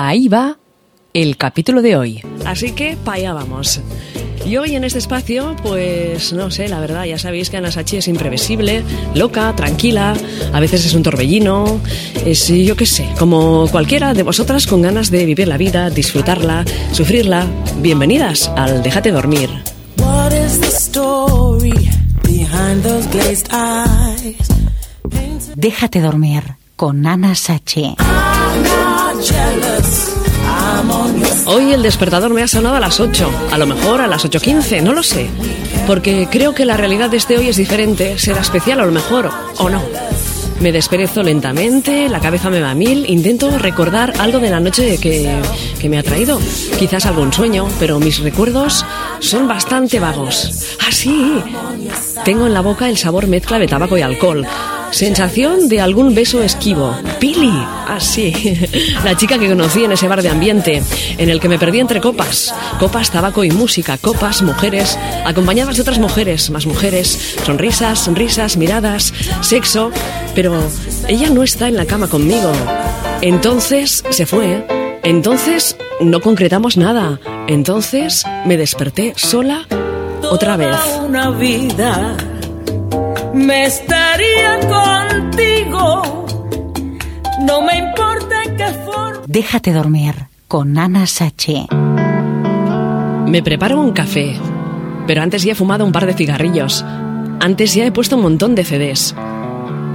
Ahí va el capítulo de hoy. Así que para allá vamos. Y hoy en este espacio, pues no sé, la verdad, ya sabéis que Ana Sachi es imprevisible, loca, tranquila, a veces es un torbellino, es yo qué sé, como cualquiera de vosotras con ganas de vivir la vida, disfrutarla, sufrirla. Bienvenidas al Déjate dormir. Déjate dormir con Ana Sachi. Hoy el despertador me ha sonado a las 8, a lo mejor a las 8.15, no lo sé. Porque creo que la realidad de este hoy es diferente, será especial a lo mejor, o no. Me desperezo lentamente, la cabeza me va a mil, intento recordar algo de la noche que, que me ha traído. Quizás algún sueño, pero mis recuerdos son bastante vagos. Ah, sí, tengo en la boca el sabor mezcla de tabaco y alcohol. Sensación de algún beso esquivo. Pili. Ah, sí. La chica que conocí en ese bar de ambiente, en el que me perdí entre copas. Copas, tabaco y música. Copas, mujeres, acompañadas de otras mujeres, más mujeres. Sonrisas, sonrisas, miradas, sexo. Pero ella no está en la cama conmigo. Entonces se fue. Entonces no concretamos nada. Entonces me desperté sola otra vez. una vida. Me estaría contigo. No me importa qué forma. Déjate dormir con Ana Sachi. Me preparo un café, pero antes ya he fumado un par de cigarrillos. Antes ya he puesto un montón de CDs.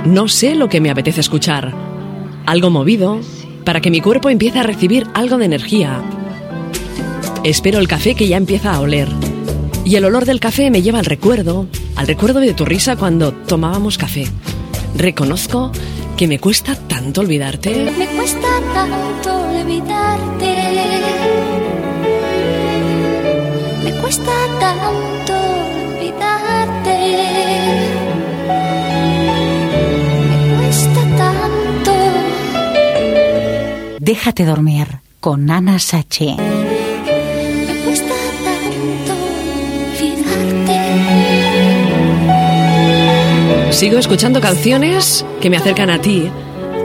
No sé lo que me apetece escuchar. Algo movido para que mi cuerpo empiece a recibir algo de energía. Espero el café que ya empieza a oler. Y el olor del café me lleva al recuerdo, al recuerdo de tu risa cuando tomábamos café. Reconozco que me cuesta tanto olvidarte. Me cuesta tanto olvidarte. Me cuesta tanto olvidarte. Me cuesta tanto. Déjate dormir con Ana Sachi. Sigo escuchando canciones que me acercan a ti.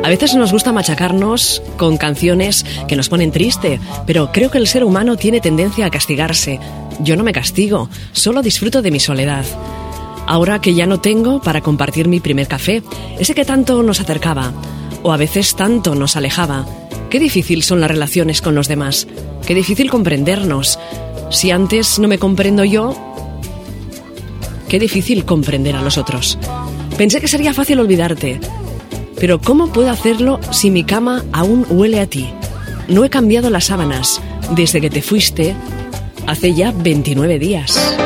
A veces nos gusta machacarnos con canciones que nos ponen triste, pero creo que el ser humano tiene tendencia a castigarse. Yo no me castigo, solo disfruto de mi soledad. Ahora que ya no tengo para compartir mi primer café, ese que tanto nos acercaba, o a veces tanto nos alejaba, qué difícil son las relaciones con los demás, qué difícil comprendernos. Si antes no me comprendo yo, Qué difícil comprender a los otros. Pensé que sería fácil olvidarte. Pero ¿cómo puedo hacerlo si mi cama aún huele a ti? No he cambiado las sábanas desde que te fuiste hace ya 29 días.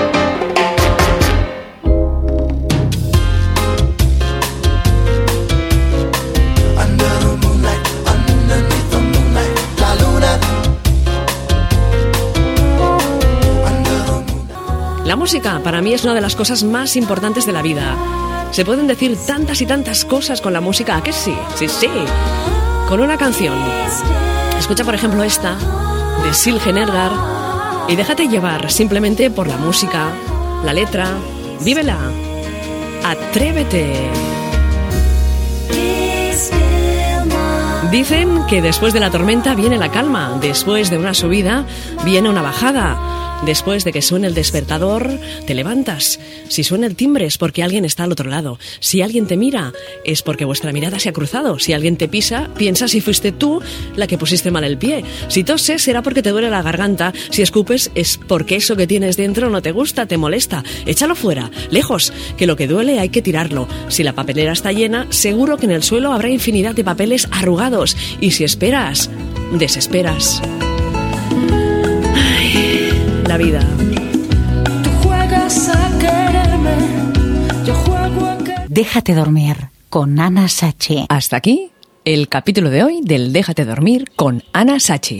La música para mí es una de las cosas más importantes de la vida. Se pueden decir tantas y tantas cosas con la música, ¿a que sí? Sí, sí. Con una canción. Escucha, por ejemplo, esta, de Silge Nergar, y déjate llevar simplemente por la música, la letra, vívela. Atrévete. Dicen que después de la tormenta viene la calma, después de una subida viene una bajada. Después de que suene el despertador, te levantas. Si suena el timbre es porque alguien está al otro lado. Si alguien te mira, es porque vuestra mirada se ha cruzado. Si alguien te pisa, piensa si fuiste tú la que pusiste mal el pie. Si toses, será porque te duele la garganta. Si escupes, es porque eso que tienes dentro no te gusta, te molesta. Échalo fuera, lejos, que lo que duele hay que tirarlo. Si la papelera está llena, seguro que en el suelo habrá infinidad de papeles arrugados. Y si esperas, desesperas. La vida. Tú juegas a quererme. Yo juego a que. Déjate dormir con Ana Sachi. Hasta aquí el capítulo de hoy del Déjate dormir con Ana Sachi.